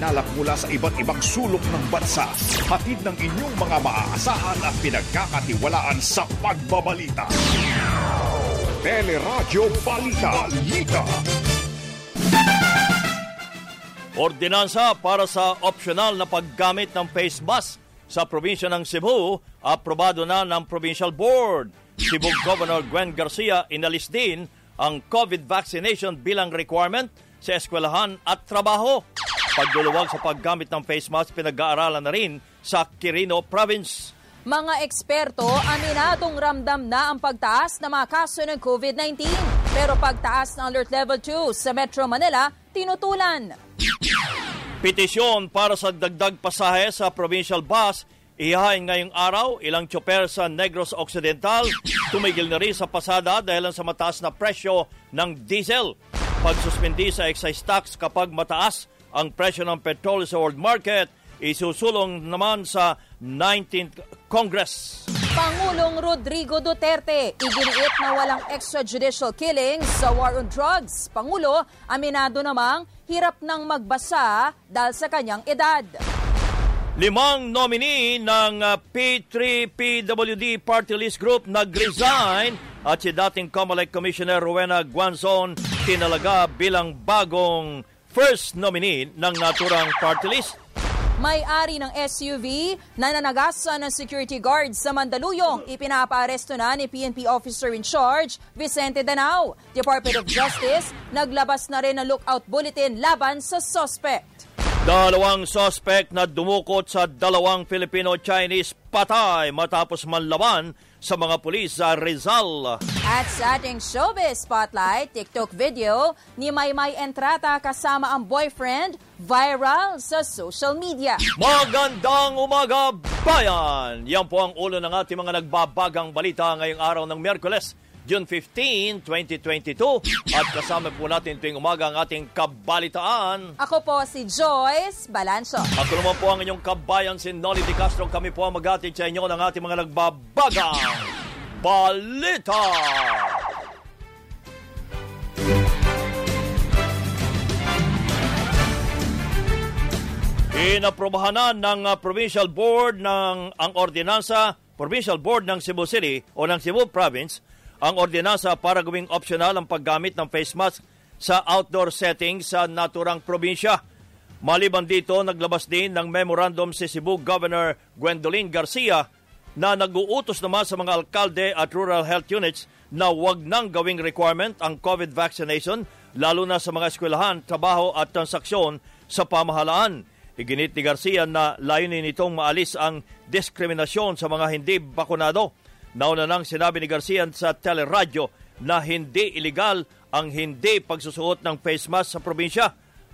itinalak mula sa iba't ibang sulok ng bansa. Hatid ng inyong mga maaasahan at pinagkakatiwalaan sa pagbabalita. Teleradyo Balita. Balita. Ordinansa para sa optional na paggamit ng face mask sa probinsya ng Cebu, aprobado na ng Provincial Board. Cebu Governor Gwen Garcia inalis din ang COVID vaccination bilang requirement sa eskwelahan at trabaho. Pagduluwag sa paggamit ng face mask pinag-aaralan na rin sa Quirino Province. Mga eksperto, aminadong ramdam na ang pagtaas ng mga kaso ng COVID-19. Pero pagtaas ng Alert Level 2 sa Metro Manila, tinutulan. Petisyon para sa dagdag pasahe sa provincial bus Ihahain ngayong araw, ilang tsoper sa Negros Occidental tumigil na rin sa pasada dahil sa mataas na presyo ng diesel. Pagsuspindi sa excise tax kapag mataas ang presyo ng petrol sa world market, isusulong naman sa 19th Congress. Pangulong Rodrigo Duterte, iginiit na walang extrajudicial killings sa war on drugs. Pangulo, aminado namang hirap nang magbasa dahil sa kanyang edad. Limang nominee ng uh, P3PWD Party List Group nag-resign at si dating Comelec Commissioner Rowena Guanzon tinalaga bilang bagong first nominee ng naturang party list. May-ari ng SUV na nanagasan ng security guard sa Mandaluyong. Ipinapaaresto na ni PNP Officer in Charge, Vicente Danao. Department of Justice, naglabas na rin ng lookout bulletin laban sa suspect. Dalawang suspect na dumukot sa dalawang Filipino-Chinese patay matapos manlaban sa mga pulis sa Rizal. At sa ating showbiz spotlight, TikTok video ni Maymay Entrata kasama ang boyfriend viral sa social media. Magandang umaga, bayan! Yan po ang ulo ng ating mga nagbabagang balita ngayong araw ng Merkules. June 15, 2022. At kasama po natin tuwing umaga ang ating kabalitaan. Ako po si Joyce Balanso. Ako naman po ang inyong kabayan si Nolly Di Castro. Kami po ang magatid sa inyo ng ating mga nagbabagang balita. Inaprobahan na ng uh, Provincial Board ng ang ordinansa Provincial Board ng Cebu City o ng Cebu Province ang ordinansa para gawing optional ang paggamit ng face mask sa outdoor setting sa naturang probinsya. Maliban dito, naglabas din ng memorandum si Cebu Governor Gwendolyn Garcia na nag-uutos naman sa mga alkalde at rural health units na wag nang gawing requirement ang COVID vaccination lalo na sa mga eskwelahan, trabaho at transaksyon sa pamahalaan. Iginit ni Garcia na layunin nitong maalis ang diskriminasyon sa mga hindi bakunado Nauna nang sinabi ni Garcia sa teleradyo na hindi iligal ang hindi pagsusuot ng face mask sa probinsya.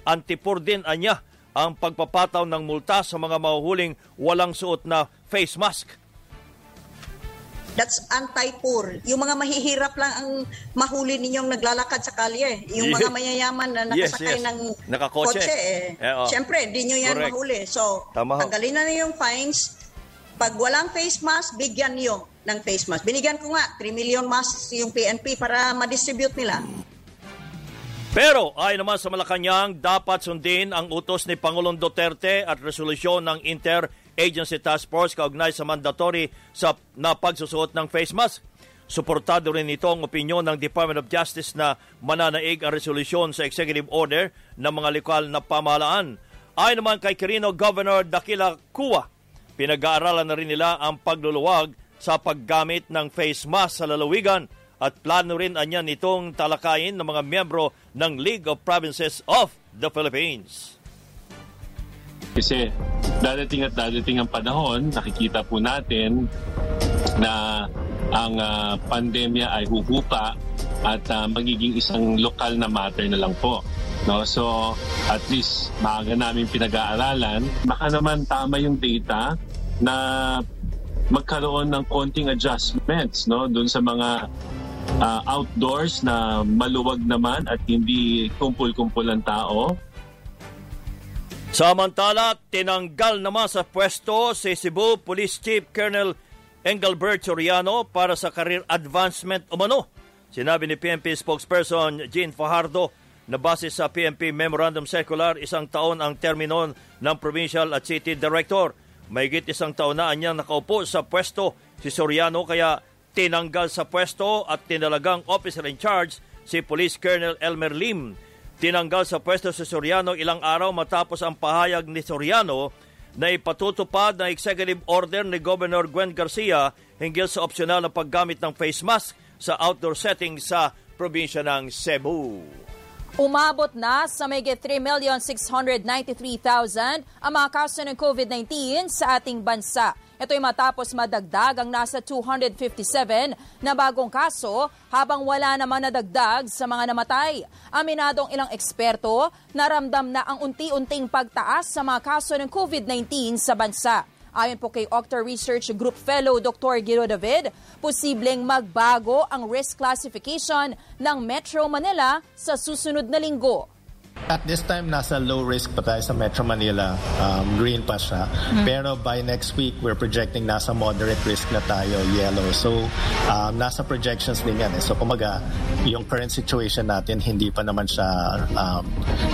Antipur din anya ang pagpapataw ng multa sa mga mahuhuling walang suot na face mask. That's anti-poor. Yung mga mahihirap lang ang mahuli ninyong naglalakad sa kalye. Yung mga mayayaman na nakasakay yes, yes. ng Nakakotse. kotse. Eh. Eh, oh. Siyempre, di nyo yan Correct. mahuli. So, Tama. tanggalin na yung fines. Pag walang face mask, bigyan nyo ng face mask. Binigyan ko nga 3 million masks yung PNP para ma-distribute nila. Pero ayon naman sa Malacanang, dapat sundin ang utos ni Pangulong Duterte at resolusyon ng Inter-Agency Task Force kaugnay sa mandatory sa na ng face mask. Suportado rin ito ang opinyon ng Department of Justice na mananaig ang resolusyon sa executive order ng mga lokal na pamahalaan. Ayon naman kay Quirino Governor Dakila Kua, pinag-aaralan na rin nila ang pagluluwag sa paggamit ng face mask sa lalawigan at plano rin anya nitong talakayin ng mga miyembro ng League of Provinces of the Philippines. Kasi dadating at dadating ang panahon, nakikita po natin na ang uh, pandemya ay huhupa at uh, magiging isang lokal na matter na lang po. No? So, at least maaga namin pinag-aaralan. Baka naman tama yung data na magkaroon ng konting adjustments no doon sa mga uh, outdoors na maluwag naman at hindi kumpul-kumpul ang tao. Samantala, tinanggal naman sa pwesto si Cebu Police Chief Colonel Engelbert Soriano para sa career advancement umano. Sinabi ni PNP spokesperson Jean Fajardo na base sa PNP Memorandum Circular, isang taon ang termino ng provincial at city director. Mayigit isang taon na anyang nakaupo sa pwesto si Soriano kaya tinanggal sa pwesto at tinalagang officer in charge si Police Colonel Elmer Lim. Tinanggal sa pwesto si Soriano ilang araw matapos ang pahayag ni Soriano na ipatutupad ng executive order ni Governor Gwen Garcia hinggil sa opsyonal na paggamit ng face mask sa outdoor setting sa probinsya ng Cebu. Umabot na sa may 3,693,000 ang mga kaso ng COVID-19 sa ating bansa. Ito ay matapos madagdag ang nasa 257 na bagong kaso habang wala naman nadagdag sa mga namatay. Aminadong ilang eksperto, naramdam na ang unti-unting pagtaas sa mga kaso ng COVID-19 sa bansa. Ayon po kay Octa Research Group Fellow Dr. Giro David, posibleng magbago ang risk classification ng Metro Manila sa susunod na linggo. At this time, nasa low risk pa tayo sa Metro Manila. Um, green pa siya. Mm-hmm. Pero by next week, we're projecting nasa moderate risk na tayo, yellow. So, um, nasa projections din yan. Eh. So, kumaga, yung current situation natin, hindi pa naman siya um,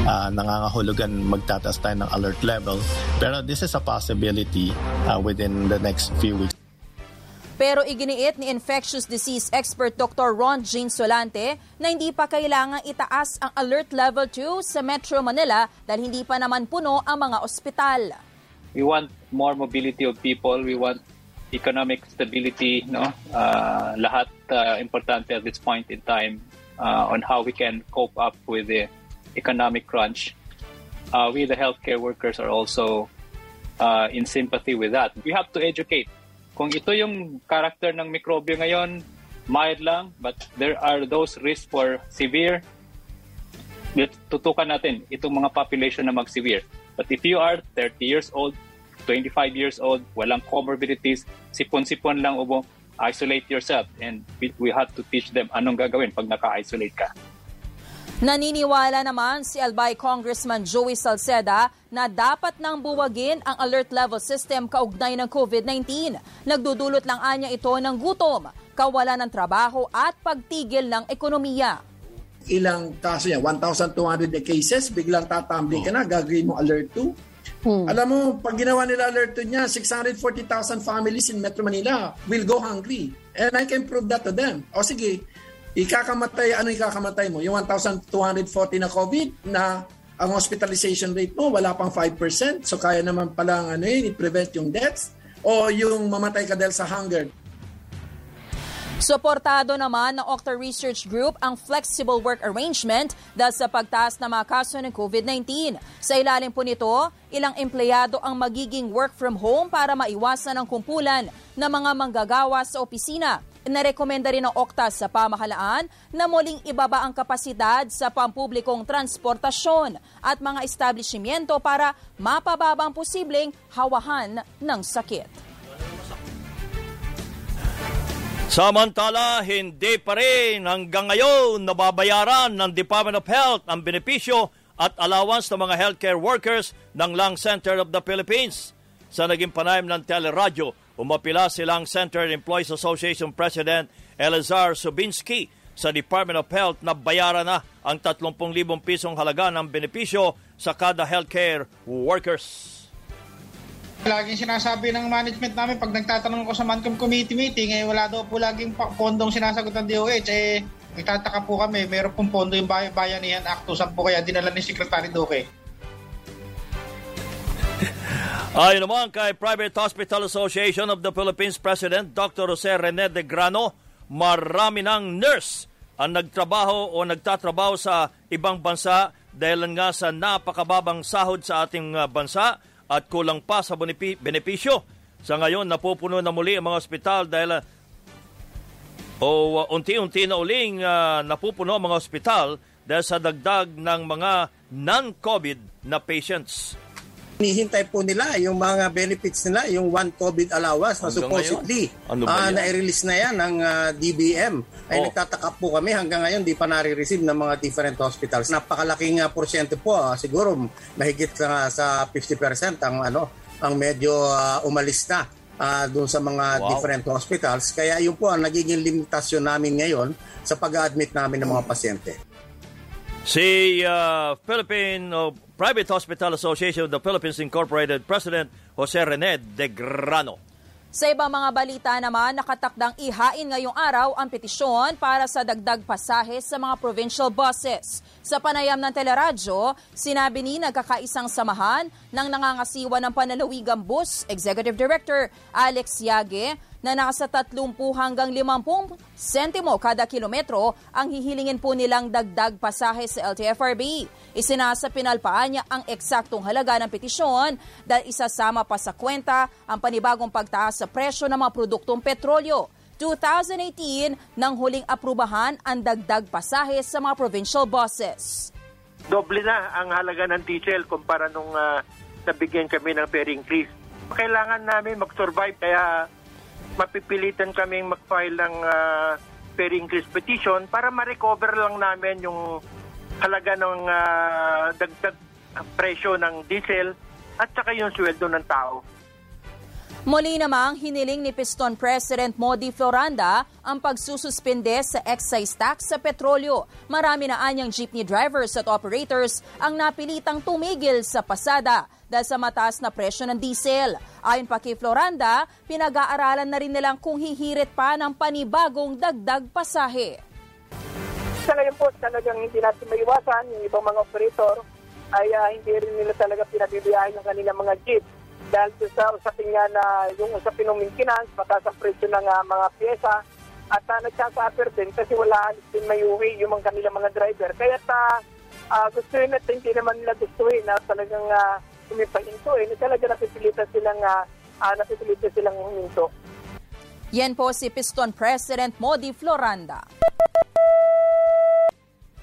uh, nangangahulugan magtataas tayo ng alert level. Pero this is a possibility uh, within the next few weeks. Pero iginiit ni infectious disease expert Dr. Ron Jean Solante na hindi pa kailangang itaas ang alert level 2 sa Metro Manila dahil hindi pa naman puno ang mga ospital. We want more mobility of people. We want economic stability. No, uh, lahat uh, importante at this point in time uh, on how we can cope up with the economic crunch. Uh, we, the healthcare workers, are also uh, in sympathy with that. We have to educate kung ito yung character ng mikrobyo ngayon, mild lang, but there are those risks for severe. Tutukan natin itong mga population na mag-severe. But if you are 30 years old, 25 years old, walang comorbidities, sipon-sipon lang ubo, isolate yourself and we have to teach them anong gagawin pag naka-isolate ka. Naniniwala naman si Albay Congressman Joey Salceda na dapat nang buwagin ang alert level system kaugnay ng COVID-19. Nagdudulot lang anya ito ng gutom, kawalan ng trabaho at pagtigil ng ekonomiya. Ilang kaso yan? 1,200 cases, biglang tatambling ka na, gagawin mo alert 2. Hmm. Alam mo, pag ginawa nila alert 2 niya, 640,000 families in Metro Manila will go hungry. And I can prove that to them. O sige, ikakamatay, ano ikakamatay mo? Yung 1,240 na COVID na ang hospitalization rate mo wala pang 5%. So kaya naman palang ano yun, i-prevent yung deaths o yung mamatay ka dahil sa hunger. Suportado naman ng Octa Research Group ang flexible work arrangement dahil sa pagtaas ng mga kaso ng COVID-19. Sa ilalim po nito, ilang empleyado ang magiging work from home para maiwasan ang kumpulan ng mga manggagawa sa opisina. Narekomenda rin ng Okta sa pamahalaan na muling ibaba ang kapasidad sa pampublikong transportasyon at mga establishmento para mapababa ang posibleng hawahan ng sakit. Samantala, hindi pa rin hanggang ngayon nababayaran ng Department of Health ang benepisyo at allowance ng mga healthcare workers ng Lung Center of the Philippines. Sa naging panayam ng teleradyo, Umapila silang Center Employees Association President Elazar Subinski sa Department of Health na bayaran na ang 30,000 pisong halaga ng benepisyo sa kada healthcare workers. Laging sinasabi ng management namin pag nagtatanong ko sa Mancom Committee meeting, eh, wala daw po laging pondong sinasagot ng DOH. Eh, nagtataka po kami, mayroon pong pondo yung Bayanihan Act 2, saan po kaya dinala ni Secretary Duque? Ayon naman kay Private Hospital Association of the Philippines President Dr. Jose Rene de Grano, marami ng nurse ang nagtrabaho o nagtatrabaho sa ibang bansa dahil nga sa napakababang sahod sa ating uh, bansa at kulang pa sa benepisyo. Sa ngayon, napupuno na muli ang mga ospital dahil o uh, unti-unti na uling uh, napupuno ang mga ospital dahil sa dagdag ng mga non-COVID na patients hinihintay po nila yung mga benefits nila, yung one COVID allowance na supposedly ano uh, na-release na yan ng uh, ah, DBM. Ay oh. nagtataka po kami hanggang ngayon di pa nare-receive ng mga different hospitals. Napakalaking uh, porsyento po, uh, siguro mahigit uh, sa 50% ang ano ang medyo uh, umalis na uh, doon sa mga wow. different hospitals. Kaya yun po ang nagiging limitasyon namin ngayon sa pag-admit namin ng mga pasyente. Si uh, Philippine uh, Private Hospital Association of the Philippines Incorporated President Jose Rene de Grano. Sa ibang mga balita naman, nakatakdang ihain ngayong araw ang petisyon para sa dagdag pasahe sa mga provincial buses. Sa panayam ng teleradyo, sinabi ni nagkakaisang samahan ng nangangasiwa ng panalawigang bus, Executive Director Alex Yage, na nasa 30 hanggang 50 sentimo kada kilometro ang hihilingin po nilang dagdag pasahe sa LTFRB. Isinasa pinalpaan niya ang eksaktong halaga ng petisyon dahil isasama pa sa kwenta ang panibagong pagtaas sa presyo ng mga produktong petrolyo. 2018 nang huling aprubahan ang dagdag pasahe sa mga provincial buses. Doble na ang halaga ng diesel kumpara nung uh, nabigyan kami ng fare increase. Kailangan namin mag-survive kaya mapipilitan kaming mag-file ng uh, fare increase petition para ma-recover lang namin yung halaga ng uh, dagdag presyo ng diesel at saka yung sweldo ng tao. Muli namang hiniling ni Piston President Modi Floranda ang pagsususpende sa excise tax sa petrolyo. Marami na anyang jeepney drivers at operators ang napilitang tumigil sa pasada dahil sa mataas na presyo ng diesel. Ayon pa kay Floranda, pinag-aaralan na rin nilang kung hihirit pa ng panibagong dagdag pasahe. Sa ngayon po, talagang hindi natin maiwasan yung ibang mga operator ay uh, hindi rin nila talaga pinabibiyahin ng kanilang mga jeep dahil sa usapin nga na yung usapin ng maintenance, mataas ang presyo ng uh, mga pyesa at uh, nagsasuffer din kasi wala din may uwi yung mga kanilang mga driver. Kaya uh, uh, gusto rin at hindi naman nila gustuhin na talagang uh, humipahinto. Eh. Talaga napipilitan silang, uh, uh, napipilitan silang huminto. Yan po si Piston President Modi Floranda.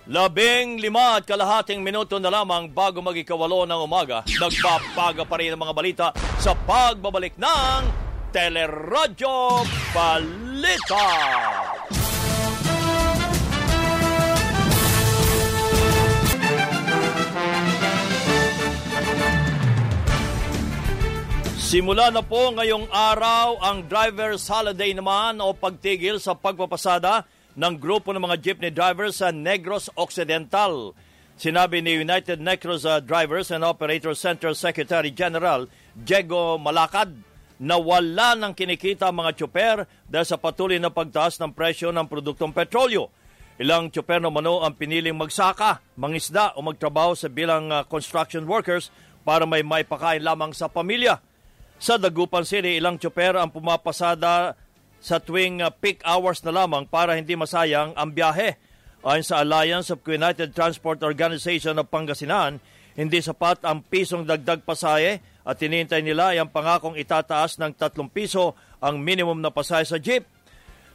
Labing lima at kalahating minuto na lamang bago magikawalo ng umaga, nagpapaga pa rin ang mga balita sa pagbabalik ng Teleradyo Balita. Simula na po ngayong araw ang driver's holiday naman o pagtigil sa pagpapasada ng grupo ng mga jeepney drivers sa Negros Occidental. Sinabi ni United Negros uh, Drivers and Operators Center Secretary General Diego Malakad na wala ng kinikita ang mga tsuper dahil sa patuloy na pagtaas ng presyo ng produktong petrolyo. Ilang tsuper mano ang piniling magsaka, mangisda o magtrabaho sa bilang uh, construction workers para may maipakain lamang sa pamilya. Sa Dagupan City, ilang tsuper ang pumapasada sa tuwing uh, peak hours na lamang para hindi masayang ang biyahe. Ayon sa Alliance of United Transport Organization of Pangasinan, hindi sapat ang pisong dagdag pasahe at tinintay nila ang pangakong itataas ng 3 piso ang minimum na pasahe sa jeep.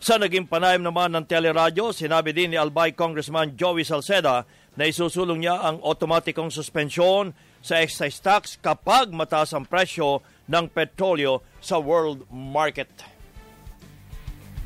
Sa naging panayam naman ng teleradyo, sinabi din ni Albay Congressman Joey Salceda na isusulong niya ang otomatikong suspensyon sa excise tax kapag mataas ang presyo ng petrolyo sa world market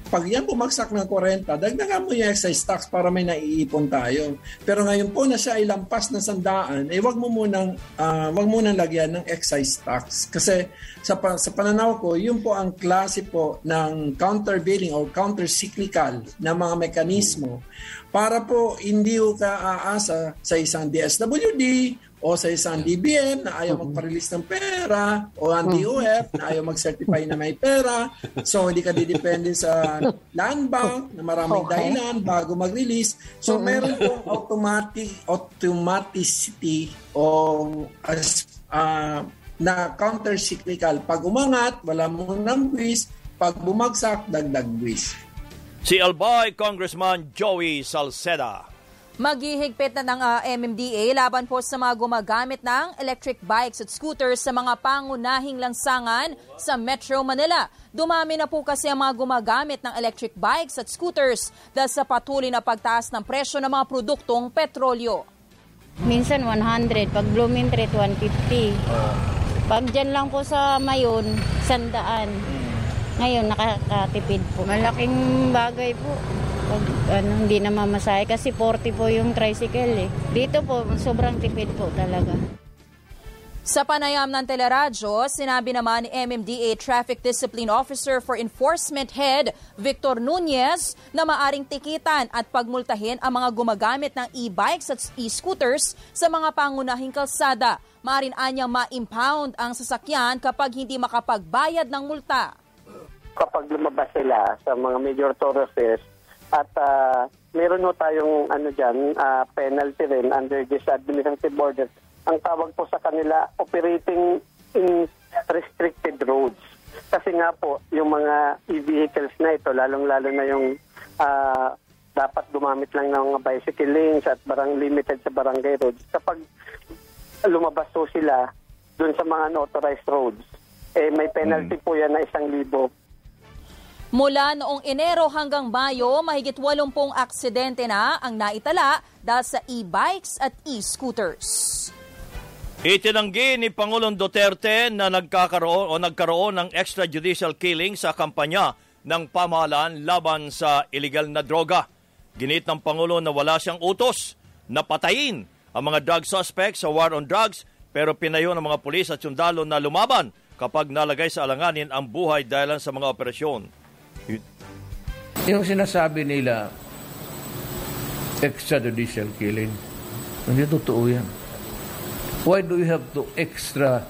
pag yan bumagsak ng 40, dagdagan mo yung excise tax para may naiipon tayo. Pero ngayon po na siya ay lampas na sandaan, eh wag mo munang, uh, wag mo nang lagyan ng excise tax. Kasi sa, sa pananaw ko, yun po ang klase po ng countervailing or counter-cyclical na mga mekanismo para po hindi ka aasa sa isang DSWD o sa isang DBM na ayaw magpa-release ng pera o ang DOF na ayaw mag-certify na may pera. So, hindi ka didepende sa land bank na maraming okay. dahilan bago mag-release. So, meron pong automatic automaticity o as, uh, na counter-cyclical. Pag umangat, wala mo ng buwis. Pag bumagsak, dagdag buwis. Si Albay Congressman Joey Salceda. Maghihigpit na ng uh, ah, MMDA laban po sa mga gumagamit ng electric bikes at scooters sa mga pangunahing lansangan sa Metro Manila. Dumami na po kasi ang mga gumagamit ng electric bikes at scooters dahil sa patuloy na pagtaas ng presyo ng mga produktong petrolyo. Minsan 100, pag blooming rate 150. Pag dyan lang po sa mayon, sandaan. Ngayon nakakatipid po. Malaking bagay po pag ano, hindi na mamasahe kasi 40 po yung tricycle eh. Dito po sobrang tipid po talaga. Sa panayam ng teleradyo, sinabi naman ni MMDA Traffic Discipline Officer for Enforcement Head Victor Nunez na maaring tikitan at pagmultahin ang mga gumagamit ng e-bikes at e-scooters sa mga pangunahing kalsada. Maarin anyang ma-impound ang sasakyan kapag hindi makapagbayad ng multa. Kapag lumabas sila sa mga major thoroughfares at uh, meron ho tayong ano dyan, uh, penalty rin under this administrative order ang tawag po sa kanila operating in restricted roads. Kasi nga po, yung mga e-vehicles na ito, lalong-lalo na yung uh, dapat gumamit lang ng bicycle lanes at barang limited sa barangay roads. Kapag lumabas po sila dun sa mga unauthorized roads, eh may penalty hmm. po yan na isang libo. Mula noong Enero hanggang Mayo, mahigit 80 aksidente na ang naitala dahil sa e-bikes at e-scooters. Itinanggi ni Pangulong Duterte na nagkakaroon o nagkaroon ng extrajudicial killing sa kampanya ng pamahalaan laban sa illegal na droga. Ginit ng Pangulo na wala siyang utos na patayin ang mga drug suspects sa war on drugs pero pinayo ng mga pulis at sundalo na lumaban kapag nalagay sa alanganin ang buhay dahil sa mga operasyon. Yung sinasabi nila, extrajudicial killing, hindi totoo yan. Why do you have to extra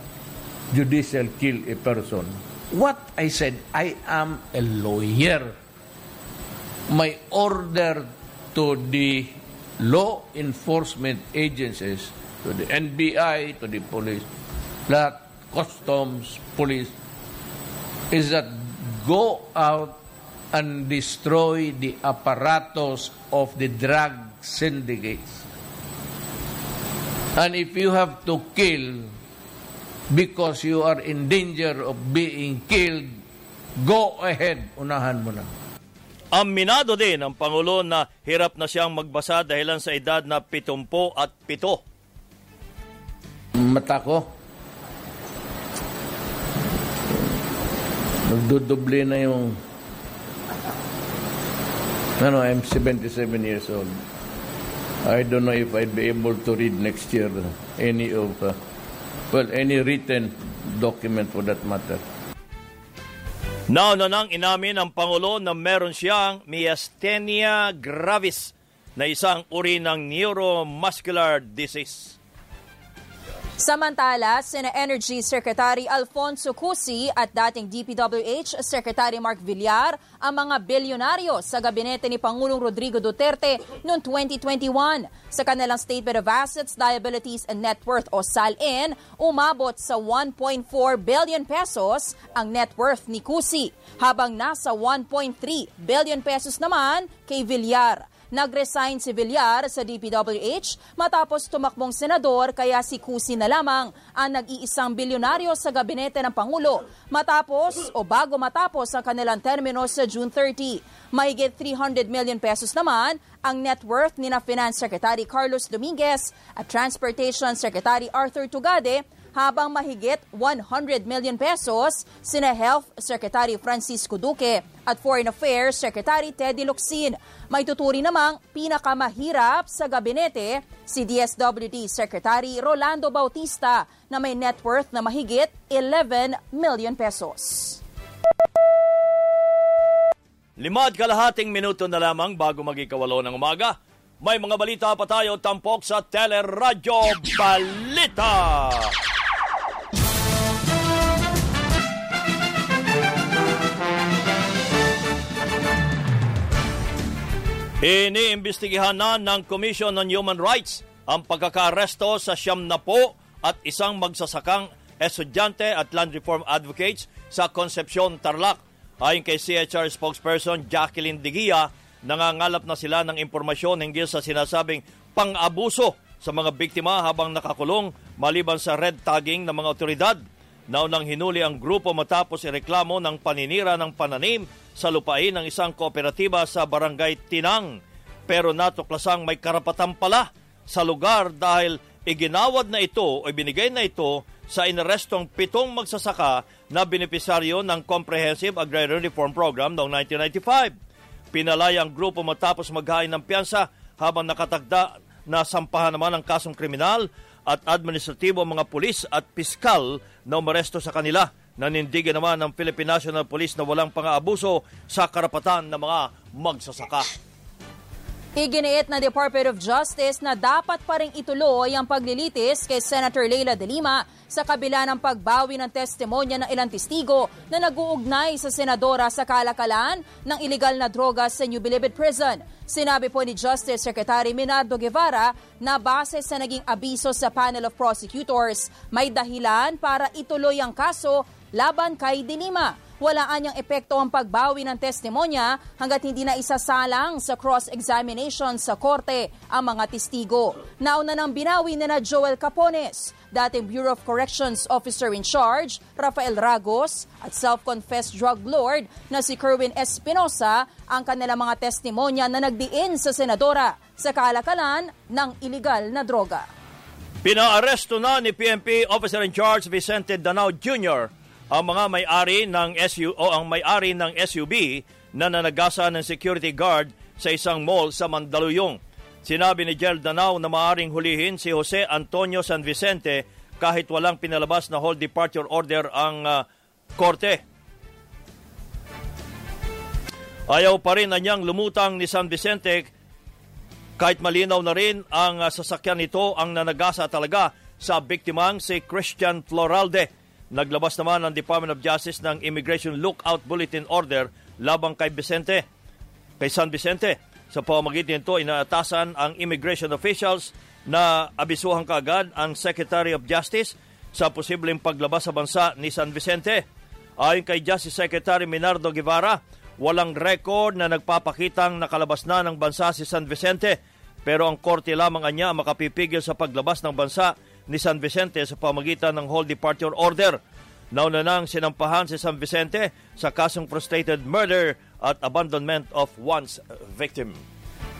judicial kill a person? What I said, I am a lawyer. My order to the law enforcement agencies, to the NBI, to the police, that customs, police, is that go out and destroy the apparatus of the drug syndicates. And if you have to kill because you are in danger of being killed, go ahead, unahan mo na. Aminado din ang Pangulo na hirap na siyang magbasa dahilan sa edad na 70 at 7. Mata ko. Nagdudoble na yung ano, I'm 77 years old. I don't know if I'd be able to read next year any of, uh, well, any written document for that matter. Nauna nang inamin ng Pangulo na meron siyang myasthenia gravis na isang uri ng neuromuscular disease. Samantala, sina Energy Secretary Alfonso Cusi at dating DPWH Secretary Mark Villar ang mga bilyonaryo sa gabinete ni Pangulong Rodrigo Duterte noong 2021. Sa kanilang Statement of Assets, Liabilities and Net Worth o SALN, umabot sa 1.4 billion pesos ang net worth ni Cusi, habang nasa 1.3 billion pesos naman kay Villar. Nag-resign si Villar sa DPWH matapos tumakbong senador kaya si Kusi na lamang ang nag-iisang bilyonaryo sa gabinete ng Pangulo matapos o bago matapos ang kanilang termino sa June 30. Mahigit 300 million pesos naman ang net worth ni na Finance Secretary Carlos Dominguez at Transportation Secretary Arthur Tugade habang mahigit 100 million pesos sina Health Secretary Francisco Duque at Foreign Affairs Secretary Teddy Locsin. May tuturi namang pinakamahirap sa gabinete si DSWD Secretary Rolando Bautista na may net worth na mahigit 11 million pesos. Limad kalahating minuto na lamang bago magikawalo ng umaga. May mga balita pa tayo tampok sa Teleradyo Balita. Iniimbestigahan na ng Commission on Human Rights ang pagkakaresto sa siyam na po at isang magsasakang estudyante at land reform advocates sa Concepcion, Tarlac. Ayon kay CHR spokesperson Jacqueline Digia, nangangalap na sila ng impormasyon hinggil sa sinasabing pang-abuso sa mga biktima habang nakakulong maliban sa red tagging ng mga otoridad. Naunang hinuli ang grupo matapos ireklamo ng paninira ng pananim sa lupain ng isang kooperatiba sa barangay Tinang. Pero natuklasang may karapatan pala sa lugar dahil iginawad na ito o ibinigay na ito sa inarestong pitong magsasaka na benepisaryo ng Comprehensive Agrarian Reform Program noong 1995. Pinalaya ang grupo matapos maghain ng piyansa habang nakatagda na sampahan naman ang kasong kriminal at administratibo ang mga pulis at piskal na umaresto sa kanila. Nanindigan naman ng Philippine National Police na walang pang-aabuso sa karapatan ng mga magsasaka. Iginiit na Department of Justice na dapat pa rin ituloy ang paglilitis kay Senator Leila de Lima sa kabila ng pagbawi ng testimonya ng ilang testigo na nag-uugnay sa senadora sa kalakalan ng ilegal na droga sa New Bilibid Prison. Sinabi po ni Justice Secretary Minardo Guevara na base sa naging abiso sa panel of prosecutors, may dahilan para ituloy ang kaso laban kay Dilima. Wala anyang epekto ang pagbawi ng testimonya hanggat hindi na isasalang sa cross-examination sa korte ang mga testigo. Nauna nang binawi na na Joel Capones, dating Bureau of Corrections Officer in Charge, Rafael Ragos, at self-confessed drug lord na si Kerwin Espinosa ang kanilang mga testimonya na nagdiin sa senadora sa kalakalan ng iligal na droga. Pinaaresto na ni PNP Officer in Charge Vicente Danao Jr ang mga may-ari ng SU o ang may-ari ng SUV na nanagasa ng security guard sa isang mall sa Mandaluyong. Sinabi ni Gerald Danao na maaring hulihin si Jose Antonio San Vicente kahit walang pinalabas na hold departure order ang uh, korte. Ayaw pa rin na niyang lumutang ni San Vicente kahit malinaw na rin ang uh, sasakyan nito ang nanagasa talaga sa biktimang si Christian Floralde. Naglabas naman ang Department of Justice ng Immigration Lookout Bulletin Order labang kay Vicente, kay San Vicente. Sa pamamagitan nito, inaatasan ang immigration officials na abisuhan kaagad ang Secretary of Justice sa posibleng paglabas sa bansa ni San Vicente. Ayon kay Justice Secretary Minardo Guevara, walang record na nagpapakitang nakalabas na ng bansa si San Vicente pero ang korte lamang anya makapipigil sa paglabas ng bansa ni San Vicente sa pamagitan ng Whole Departure Order. Nauna nang sinampahan si San Vicente sa kasong frustrated murder at abandonment of one's victim.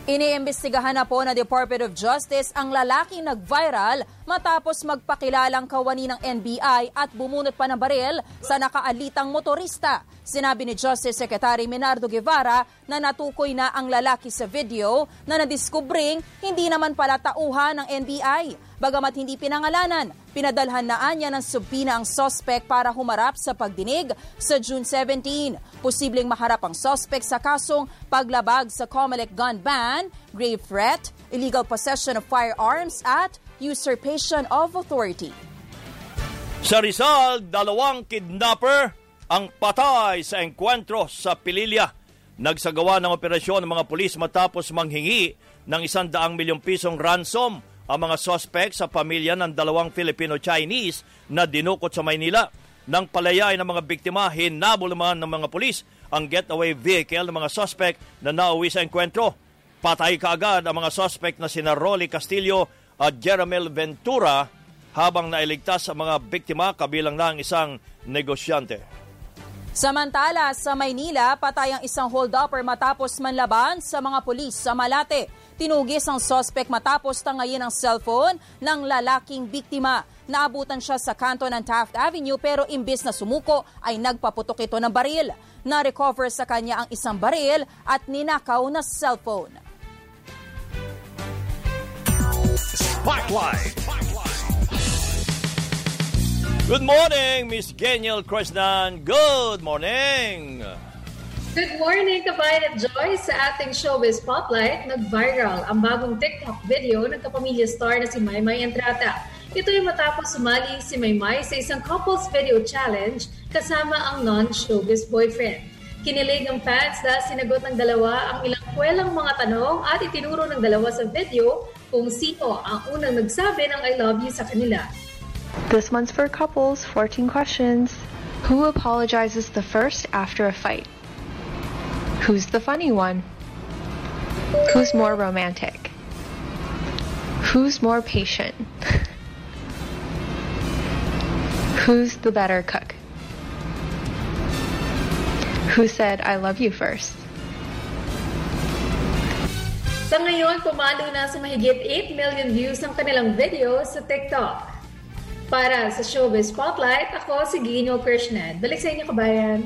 Iniimbestigahan na po na Department of Justice ang lalaking nag-viral matapos magpakilalang kawani ng NBI at bumunot pa ng baril sa nakaalitang motorista. Sinabi ni Justice Secretary Minardo Guevara na natukoy na ang lalaki sa video na nadiskubring hindi naman pala tauhan ng NBI. Bagamat hindi pinangalanan, pinadalhan na anya ng subpina ang sospek para humarap sa pagdinig sa June 17. Posibleng maharap ang sospek sa kasong paglabag sa Comelec gun ban, grave threat, illegal possession of firearms at usurpation of authority. Sa Rizal, dalawang kidnapper ang patay sa engkwentro sa Pililya. Nagsagawa ng operasyon ng mga pulis matapos manghingi ng isang daang milyong pisong ransom ang mga sospek sa pamilya ng dalawang Filipino-Chinese na dinukot sa Maynila. Nang palayay ng mga biktima, hinabol naman ng mga pulis ang getaway vehicle ng mga sospek na nauwi sa enkwentro. Patay kaagad ang mga sospek na sina Rolly Castillo at Jeremel Ventura habang nailigtas ang mga biktima kabilang na ang isang negosyante. Samantala, sa Maynila, patay ang isang hold-upper matapos manlaban sa mga pulis sa Malate. Tinugis ang sospek matapos tangayin ang cellphone ng lalaking biktima. Naabutan siya sa kanto ng Taft Avenue pero imbis na sumuko ay nagpaputok ito ng baril. Na-recover sa kanya ang isang baril at ninakaw na cellphone. Spotlight. Good morning, Miss Geniel Krishnan. Good morning. Good morning, Kabayan at Joy! Sa ating showbiz spotlight, nag-viral ang bagong TikTok video ng kapamilya star na si Maymay Entrata. Ito ay matapos sumali si Maymay sa isang couples video challenge kasama ang non-showbiz boyfriend. Kinilig ang fans dahil sinagot ng dalawa ang ilang kwelang mga tanong at itinuro ng dalawa sa video kung sino ang unang nagsabi ng I love you sa kanila. This one's for couples, 14 questions. Who apologizes the first after a fight? Who's the funny one? Who's more romantic? Who's more patient? Who's the better cook? Who said, I love you first? Sa ngayon, pumalo na sa mahigit 8 million views ang kanilang video sa TikTok. Para sa Showbiz Spotlight, ako si Gino Krishnan. Balik sa inyo, kabayan.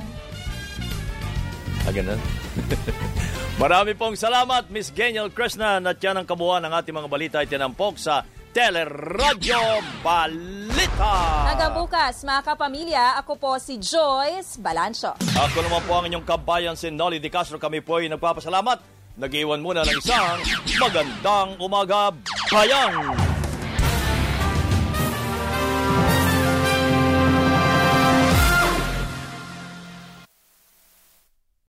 Ganun? Marami pong salamat, Miss Geniel Krishnan. At yan ang kabuuan ng ating mga balita ay tinampok sa Teleradyo Balita. Hanggang bukas, mga kapamilya, ako po si Joyce Balancho. Ako naman po ang inyong kabayan si Nolly Di Castro. Kami po ay nagpapasalamat. Nag-iwan muna ng isang magandang umaga, bayan!